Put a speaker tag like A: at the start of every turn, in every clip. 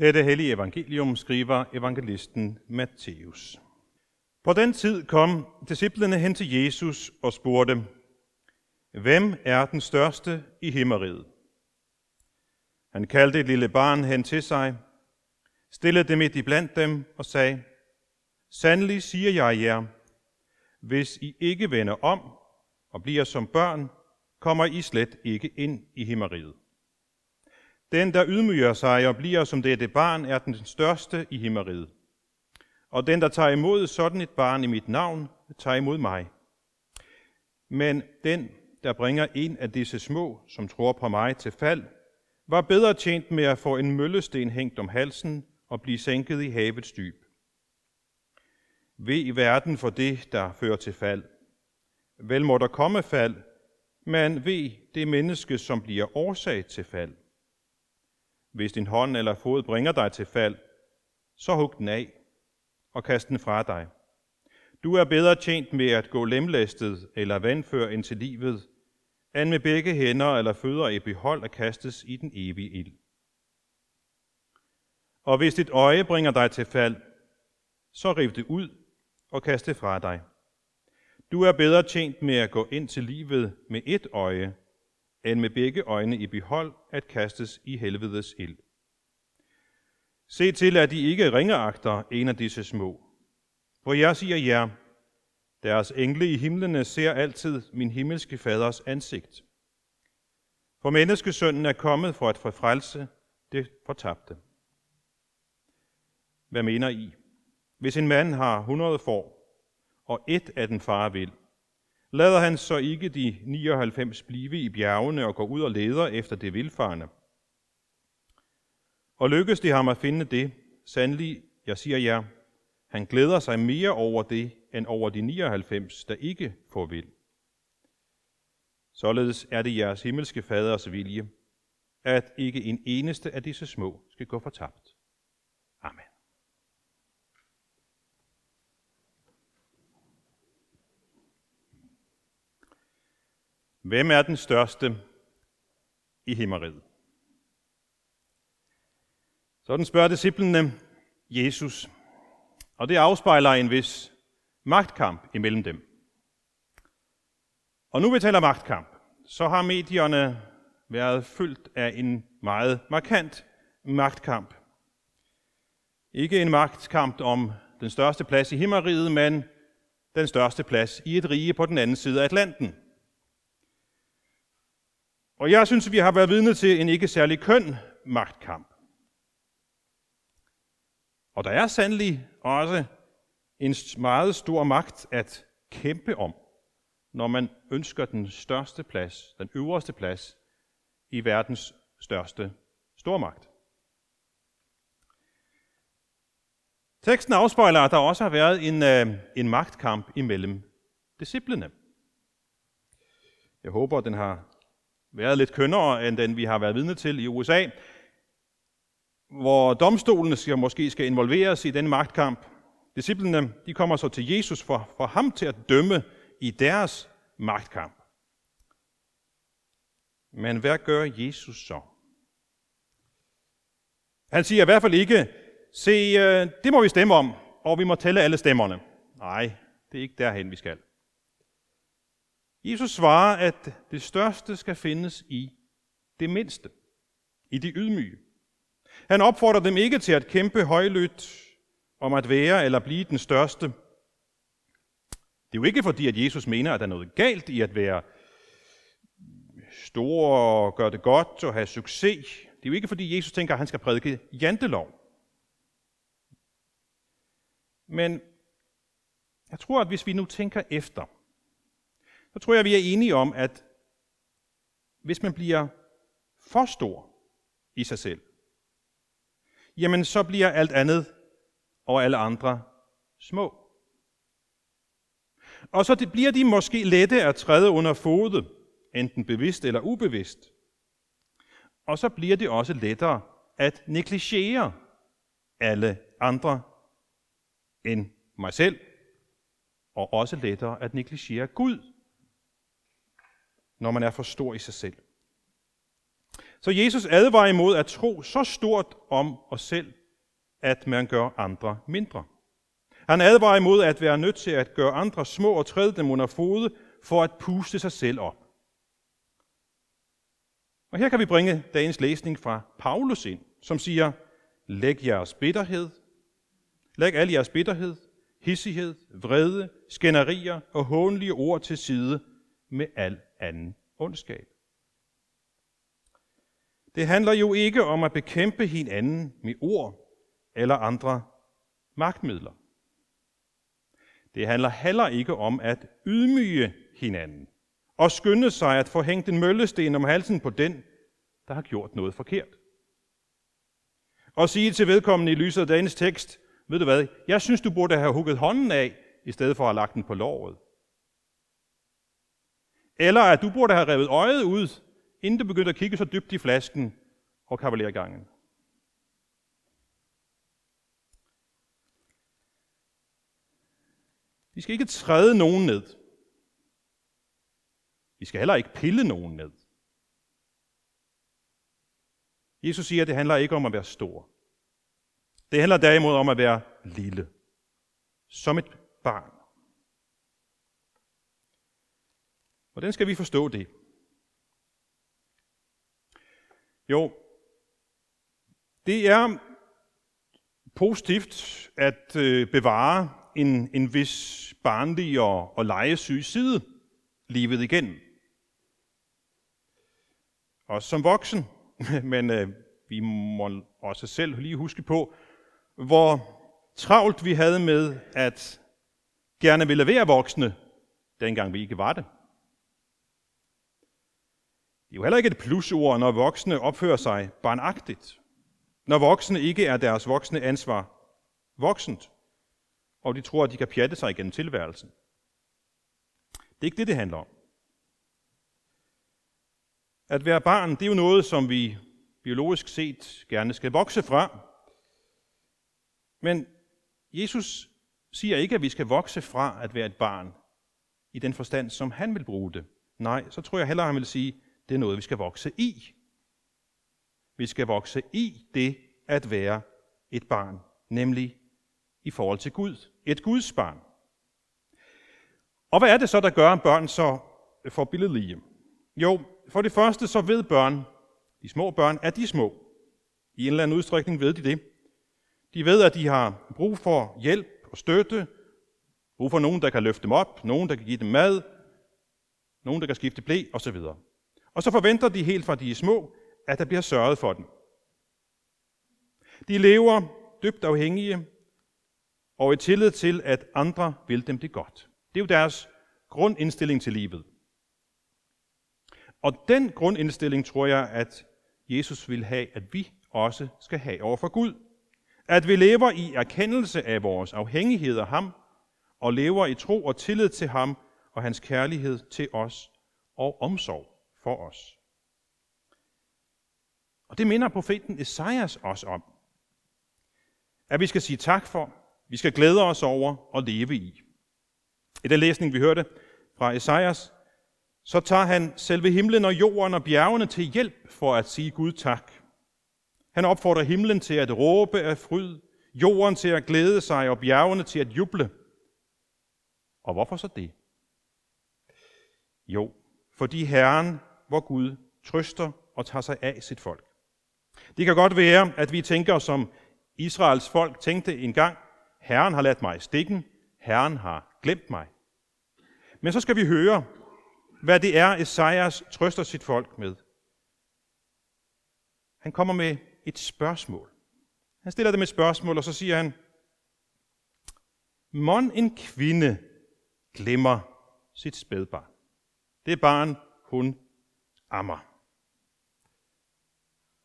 A: Dette hellige evangelium skriver evangelisten Matthæus. På den tid kom disciplene hen til Jesus og spurgte, Hvem er den største i himmeriget? Han kaldte et lille barn hen til sig, stillede det midt i blandt dem og sagde, Sandelig siger jeg jer, hvis I ikke vender om og bliver som børn, kommer I slet ikke ind i himmeriget. Den, der ydmyger sig og bliver som dette barn, er den største i himmeriget. Og den, der tager imod sådan et barn i mit navn, tager imod mig. Men den, der bringer en af disse små, som tror på mig, til fald, var bedre tjent med at få en møllesten hængt om halsen og blive sænket i havets dyb. Ved i verden for det, der fører til fald. Vel må der komme fald, men ved det menneske, som bliver årsag til fald. Hvis din hånd eller fod bringer dig til fald, så hug den af og kast den fra dig. Du er bedre tjent med at gå lemlæstet eller vandfør ind til livet, end med begge hænder eller fødder i behold at kastes i den evige ild. Og hvis dit øje bringer dig til fald, så riv det ud og kast det fra dig. Du er bedre tjent med at gå ind til livet med et øje, end med begge øjne i behold at kastes i helvedes ild. Se til, at de ikke ringeagter en af disse små. For jeg siger jer, deres engle i himlene ser altid min himmelske faders ansigt. For menneskesønnen er kommet for at forfrelse det fortabte. Hvad mener I? Hvis en mand har 100 får, og et af den far vil, lader han så ikke de 99 blive i bjergene og går ud og leder efter det vilfarne. Og lykkes det ham at finde det, sandelig, jeg siger jer, han glæder sig mere over det, end over de 99, der ikke får vil. Således er det jeres himmelske faders vilje, at ikke en eneste af disse små skal gå fortabt. Amen. Hvem er den største i himmeriget? Sådan spørger disciplene Jesus, og det afspejler en vis magtkamp imellem dem. Og nu vi taler magtkamp, så har medierne været fyldt af en meget markant magtkamp. Ikke en magtkamp om den største plads i himmeriget, men den største plads i et rige på den anden side af Atlanten. Og jeg synes, vi har været vidne til en ikke særlig køn magtkamp. Og der er sandelig også en meget stor magt at kæmpe om, når man ønsker den største plads, den øverste plads i verdens største stormagt. Teksten afspejler, at der også har været en, øh, en magtkamp imellem disciplene. Jeg håber, den har været lidt kønnere, end den vi har været vidne til i USA, hvor domstolene skal, måske skal involveres i den magtkamp. Disciplene de kommer så til Jesus for, for ham til at dømme i deres magtkamp. Men hvad gør Jesus så? Han siger i hvert fald ikke, se, øh, det må vi stemme om, og vi må tælle alle stemmerne. Nej, det er ikke derhen, vi skal. Jesus svarer, at det største skal findes i det mindste, i de ydmyge. Han opfordrer dem ikke til at kæmpe højlydt om at være eller blive den største. Det er jo ikke fordi, at Jesus mener, at der er noget galt i at være stor og gøre det godt og have succes. Det er jo ikke fordi, Jesus tænker, at han skal prædike jantelov. Men jeg tror, at hvis vi nu tænker efter, så tror jeg, vi er enige om, at hvis man bliver for stor i sig selv, jamen så bliver alt andet og alle andre små. Og så bliver de måske lette at træde under fodet, enten bevidst eller ubevidst. Og så bliver det også lettere at negligere alle andre end mig selv, og også lettere at negligere Gud, når man er for stor i sig selv. Så Jesus advarer imod at tro så stort om os selv, at man gør andre mindre. Han advarer imod at være nødt til at gøre andre små og træde dem under fode, for at puste sig selv op. Og her kan vi bringe dagens læsning fra Paulus ind, som siger, læg jeres bitterhed, læg al jeres bitterhed, hissighed, vrede, skænderier og hånlige ord til side med al anden ondskab. Det handler jo ikke om at bekæmpe hinanden med ord eller andre magtmidler. Det handler heller ikke om at ydmyge hinanden og skynde sig at få hængt en møllesten om halsen på den, der har gjort noget forkert. Og sige til vedkommende i lyset af dagens tekst, ved du hvad, jeg synes, du burde have hugget hånden af, i stedet for at have lagt den på låret. Eller at du burde have revet øjet ud, inden du begyndte at kigge så dybt i flasken og kavalergangen. Vi skal ikke træde nogen ned. Vi skal heller ikke pille nogen ned. Jesus siger, at det handler ikke om at være stor. Det handler derimod om at være lille. Som et barn. Hvordan skal vi forstå det? Jo, det er positivt at øh, bevare en, en vis barnlig og, og legesyg side livet igennem. Og som voksen, men øh, vi må også selv lige huske på, hvor travlt vi havde med at gerne ville være voksne, dengang vi ikke var det. Det er jo heller ikke et plusord, når voksne opfører sig barnagtigt. Når voksne ikke er deres voksne ansvar voksent, og de tror, at de kan pjatte sig igennem tilværelsen. Det er ikke det, det handler om. At være barn, det er jo noget, som vi biologisk set gerne skal vokse fra. Men Jesus siger ikke, at vi skal vokse fra at være et barn i den forstand, som han vil bruge det. Nej, så tror jeg hellere, han vil sige, det er noget, vi skal vokse i. Vi skal vokse i det at være et barn, nemlig i forhold til Gud. Et Guds barn. Og hvad er det så, der gør børn så får billedlige? Jo, for det første så ved børn, de små børn, at de små. I en eller anden udstrækning ved de det. De ved, at de har brug for hjælp og støtte, brug for nogen, der kan løfte dem op, nogen, der kan give dem mad, nogen, der kan skifte blæ, osv. Og så forventer de helt fra de er små, at der bliver sørget for dem. De lever dybt afhængige og i tillid til, at andre vil dem det godt. Det er jo deres grundindstilling til livet. Og den grundindstilling tror jeg, at Jesus vil have, at vi også skal have over for Gud. At vi lever i erkendelse af vores afhængighed af ham, og lever i tro og tillid til ham og hans kærlighed til os og omsorg for os. Og det minder profeten Esajas os om. At vi skal sige tak for, vi skal glæde os over og leve i. I den læsning, vi hørte fra Esajas, så tager han selve himlen og jorden og bjergene til hjælp for at sige Gud tak. Han opfordrer himlen til at råbe af fryd, jorden til at glæde sig og bjergene til at juble. Og hvorfor så det? Jo, fordi Herren, hvor Gud, trøster og tager sig af sit folk. Det kan godt være, at vi tænker, som Israels folk tænkte engang, Herren har ladt mig i stikken, Herren har glemt mig. Men så skal vi høre, hvad det er, Esajas trøster sit folk med. Han kommer med et spørgsmål. Han stiller dem et spørgsmål, og så siger han, Mon en kvinde glemmer sit spædbarn. Det barn, hun ammer.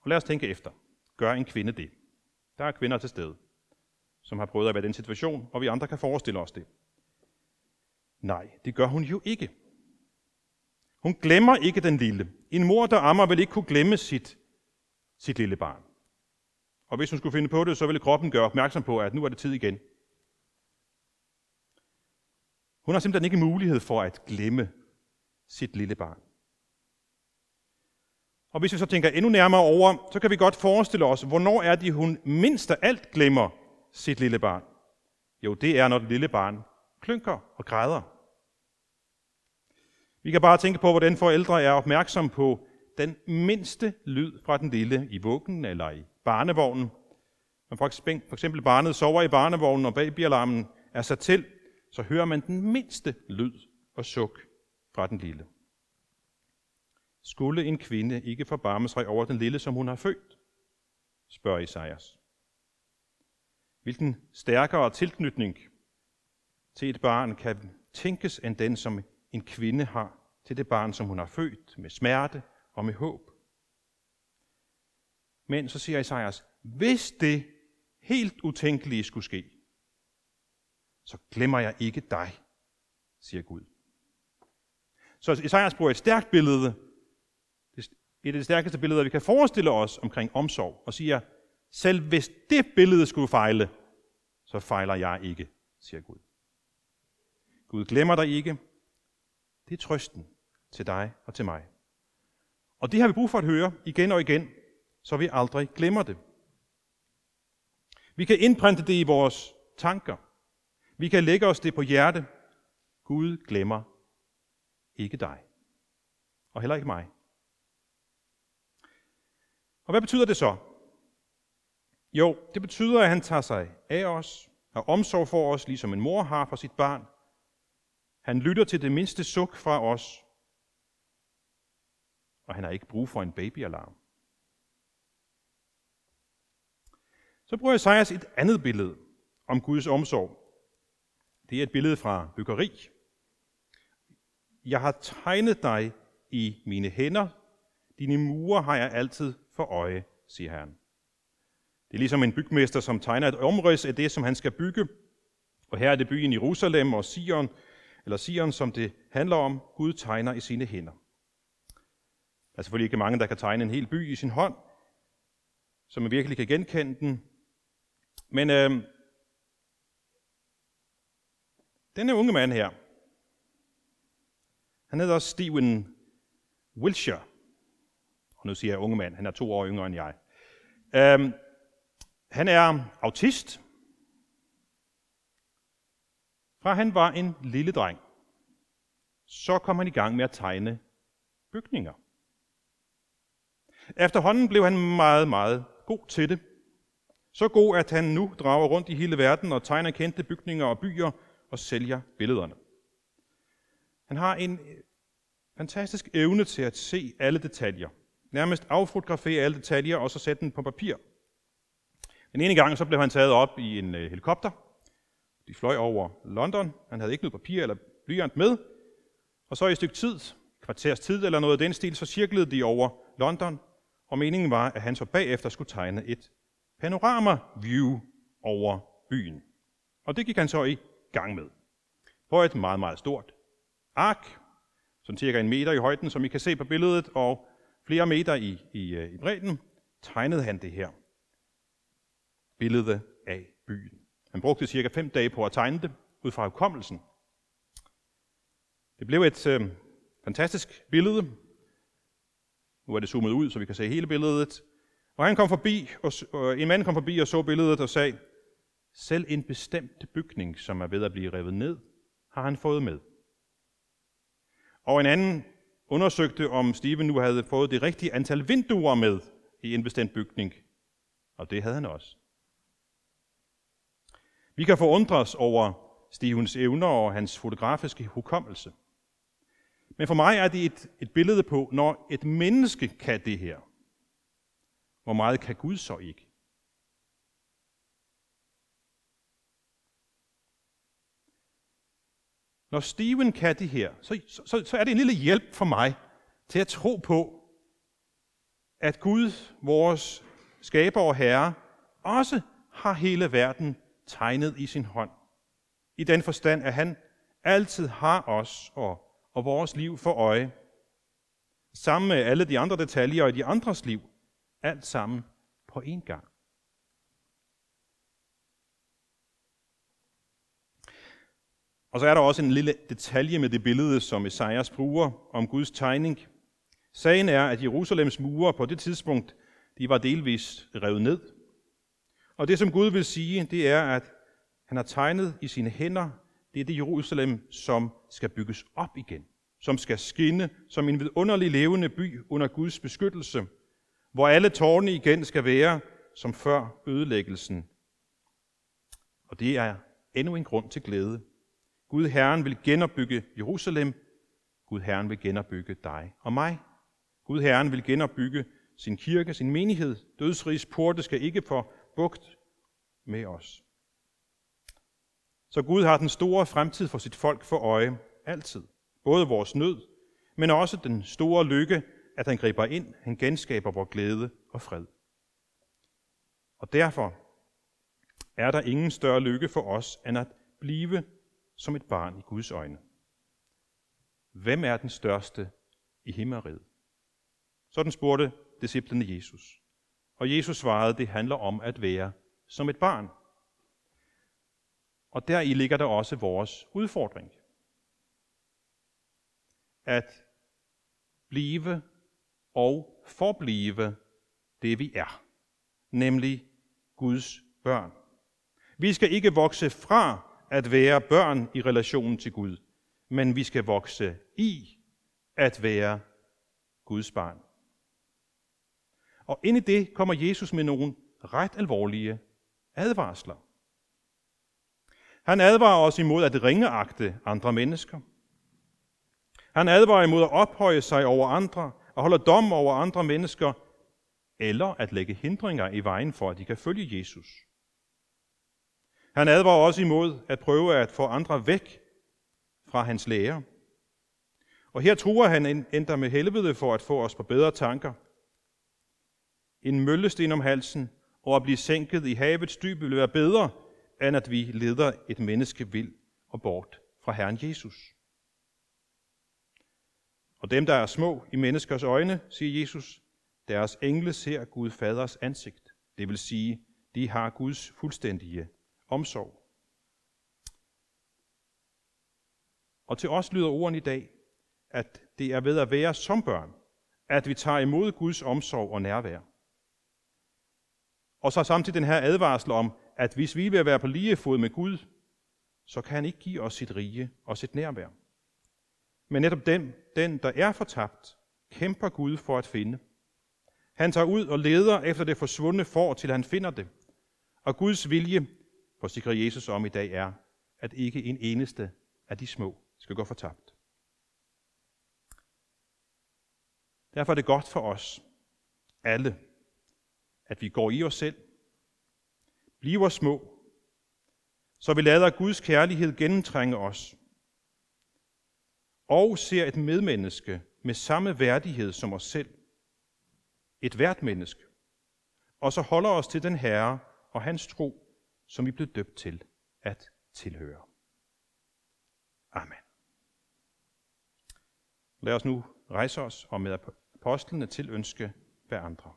A: Og lad os tænke efter. Gør en kvinde det? Der er kvinder til stede, som har prøvet at være i den situation, og vi andre kan forestille os det. Nej, det gør hun jo ikke. Hun glemmer ikke den lille. En mor, der ammer, vil ikke kunne glemme sit, sit lille barn. Og hvis hun skulle finde på det, så ville kroppen gøre opmærksom på, at nu er det tid igen. Hun har simpelthen ikke mulighed for at glemme sit lille barn. Og hvis vi så tænker endnu nærmere over, så kan vi godt forestille os, hvornår er det, hun mindst af alt glemmer sit lille barn. Jo, det er, når det lille barn klynker og græder. Vi kan bare tænke på, hvordan forældre er opmærksom på den mindste lyd fra den lille i vuggen eller i barnevognen. Når for eksempel barnet sover i barnevognen, og babyalarmen er sat til, så hører man den mindste lyd og suk fra den lille. Skulle en kvinde ikke forbarme sig over den lille, som hun har født? spørger Isaias. Hvilken stærkere tilknytning til et barn kan tænkes end den, som en kvinde har til det barn, som hun har født, med smerte og med håb. Men så siger Isaias, hvis det helt utænkelige skulle ske, så glemmer jeg ikke dig, siger Gud. Så Isaias bruger et stærkt billede, et af de stærkeste billeder, vi kan forestille os omkring omsorg, og siger, selv hvis det billede skulle fejle, så fejler jeg ikke, siger Gud. Gud glemmer dig ikke. Det er trøsten til dig og til mig. Og det har vi brug for at høre igen og igen, så vi aldrig glemmer det. Vi kan indprinte det i vores tanker. Vi kan lægge os det på hjerte. Gud glemmer ikke dig. Og heller ikke mig. Og hvad betyder det så? Jo, det betyder, at han tager sig af os, har omsorg for os, ligesom en mor har for sit barn. Han lytter til det mindste suk fra os, og han har ikke brug for en babyalarm. Så bruger Esajas et andet billede om Guds omsorg. Det er et billede fra byggeri. Jeg har tegnet dig i mine hænder. Dine mure har jeg altid for øje, siger Herren. Det er ligesom en bygmester, som tegner et omrids af det, som han skal bygge. Og her er det byen Jerusalem og Sion, eller Sion, som det handler om, Gud tegner i sine hænder. Der er selvfølgelig ikke mange, der kan tegne en hel by i sin hånd, så man virkelig kan genkende den. Men øh, denne unge mand her, han hedder Steven Wilshire. Og nu siger jeg unge mand, han er to år yngre end jeg. Øhm, han er autist. Fra han var en lille dreng, så kom han i gang med at tegne bygninger. Efterhånden blev han meget, meget god til det. Så god, at han nu drager rundt i hele verden og tegner kendte bygninger og byer og sælger billederne. Han har en øh, fantastisk evne til at se alle detaljer. Nærmest affotografere alle detaljer og så sætte den på papir. Den ene gang så blev han taget op i en øh, helikopter. De fløj over London. Han havde ikke noget papir eller blyant med. Og så i et stykke tid, kvarters tid eller noget af den stil, så cirklede de over London og meningen var, at han så bagefter skulle tegne et panorama-view over byen. Og det gik han så i gang med. På et meget, meget stort ark, sådan cirka en meter i højden, som I kan se på billedet, og flere meter i, i, øh, i bredden, tegnede han det her billede af byen. Han brugte cirka fem dage på at tegne det, ud fra hukommelsen. Det blev et øh, fantastisk billede, nu er det zoomet ud, så vi kan se hele billedet. Og han kom forbi, og en mand kom forbi og så billedet og sagde, selv en bestemt bygning, som er ved at blive revet ned, har han fået med. Og en anden undersøgte, om Steven nu havde fået det rigtige antal vinduer med i en bestemt bygning. Og det havde han også. Vi kan forundres over Stevens evner og hans fotografiske hukommelse. Men for mig er det et, et billede på, når et menneske kan det her, hvor meget kan Gud så ikke? Når Steven kan det her, så, så, så er det en lille hjælp for mig til at tro på, at Gud, vores skaber og herre, også har hele verden tegnet i sin hånd. I den forstand, at han altid har os og og vores liv for øje. Sammen med alle de andre detaljer i de andres liv. Alt sammen på én gang. Og så er der også en lille detalje med det billede, som Esajas bruger om Guds tegning. Sagen er, at Jerusalems mure på det tidspunkt, de var delvis revet ned. Og det, som Gud vil sige, det er, at han har tegnet i sine hænder, det er det Jerusalem, som skal bygges op igen, som skal skinne som en vidunderlig levende by under Guds beskyttelse, hvor alle tårne igen skal være som før ødelæggelsen. Og det er endnu en grund til glæde. Gud Herren vil genopbygge Jerusalem. Gud Herren vil genopbygge dig og mig. Gud Herren vil genopbygge sin kirke, sin menighed. Dødsrigs porte skal ikke få bugt med os. Så Gud har den store fremtid for sit folk for øje, altid. Både vores nød, men også den store lykke, at han griber ind, han genskaber vores glæde og fred. Og derfor er der ingen større lykke for os, end at blive som et barn i Guds øjne. Hvem er den største i himmeriget? Sådan spurgte disciplene Jesus. Og Jesus svarede, det handler om at være som et barn. Og deri ligger der også vores udfordring. At blive og forblive det vi er, nemlig Guds børn. Vi skal ikke vokse fra at være børn i relation til Gud, men vi skal vokse i at være Guds barn. Og ind i det kommer Jesus med nogle ret alvorlige advarsler. Han advarer os imod at ringeagte andre mennesker. Han advarer imod at ophøje sig over andre, og holde dom over andre mennesker, eller at lægge hindringer i vejen for, at de kan følge Jesus. Han advarer også imod at prøve at få andre væk fra hans lære. Og her truer han endda med helvede for at få os på bedre tanker. En møllesten om halsen og at blive sænket i havets dyb vil være bedre, end at vi leder et menneske vild og bort fra Herren Jesus. Og dem, der er små i menneskers øjne, siger Jesus, deres engle ser Gud faders ansigt. Det vil sige, de har Guds fuldstændige omsorg. Og til os lyder ordene i dag, at det er ved at være som børn, at vi tager imod Guds omsorg og nærvær. Og så samtidig den her advarsel om, at hvis vi vil være på lige fod med Gud, så kan han ikke give os sit rige og sit nærvær. Men netop den, den, der er fortabt, kæmper Gud for at finde. Han tager ud og leder efter det forsvundne for, til han finder det. Og Guds vilje, forsikrer Jesus om i dag, er, at ikke en eneste af de små skal gå fortabt. Derfor er det godt for os, alle, at vi går i os selv, bliver små, så vi lader Guds kærlighed gennemtrænge os, og ser et medmenneske med samme værdighed som os selv, et hvert menneske, og så holder os til den Herre og hans tro, som vi blev døbt til at tilhøre. Amen. Lad os nu rejse os og med apostlene til ønske hver andre.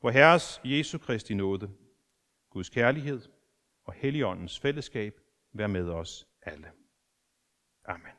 A: Hvor Herres Jesu Kristi nåde, Guds kærlighed og Helligåndens fællesskab være med os alle. Amen.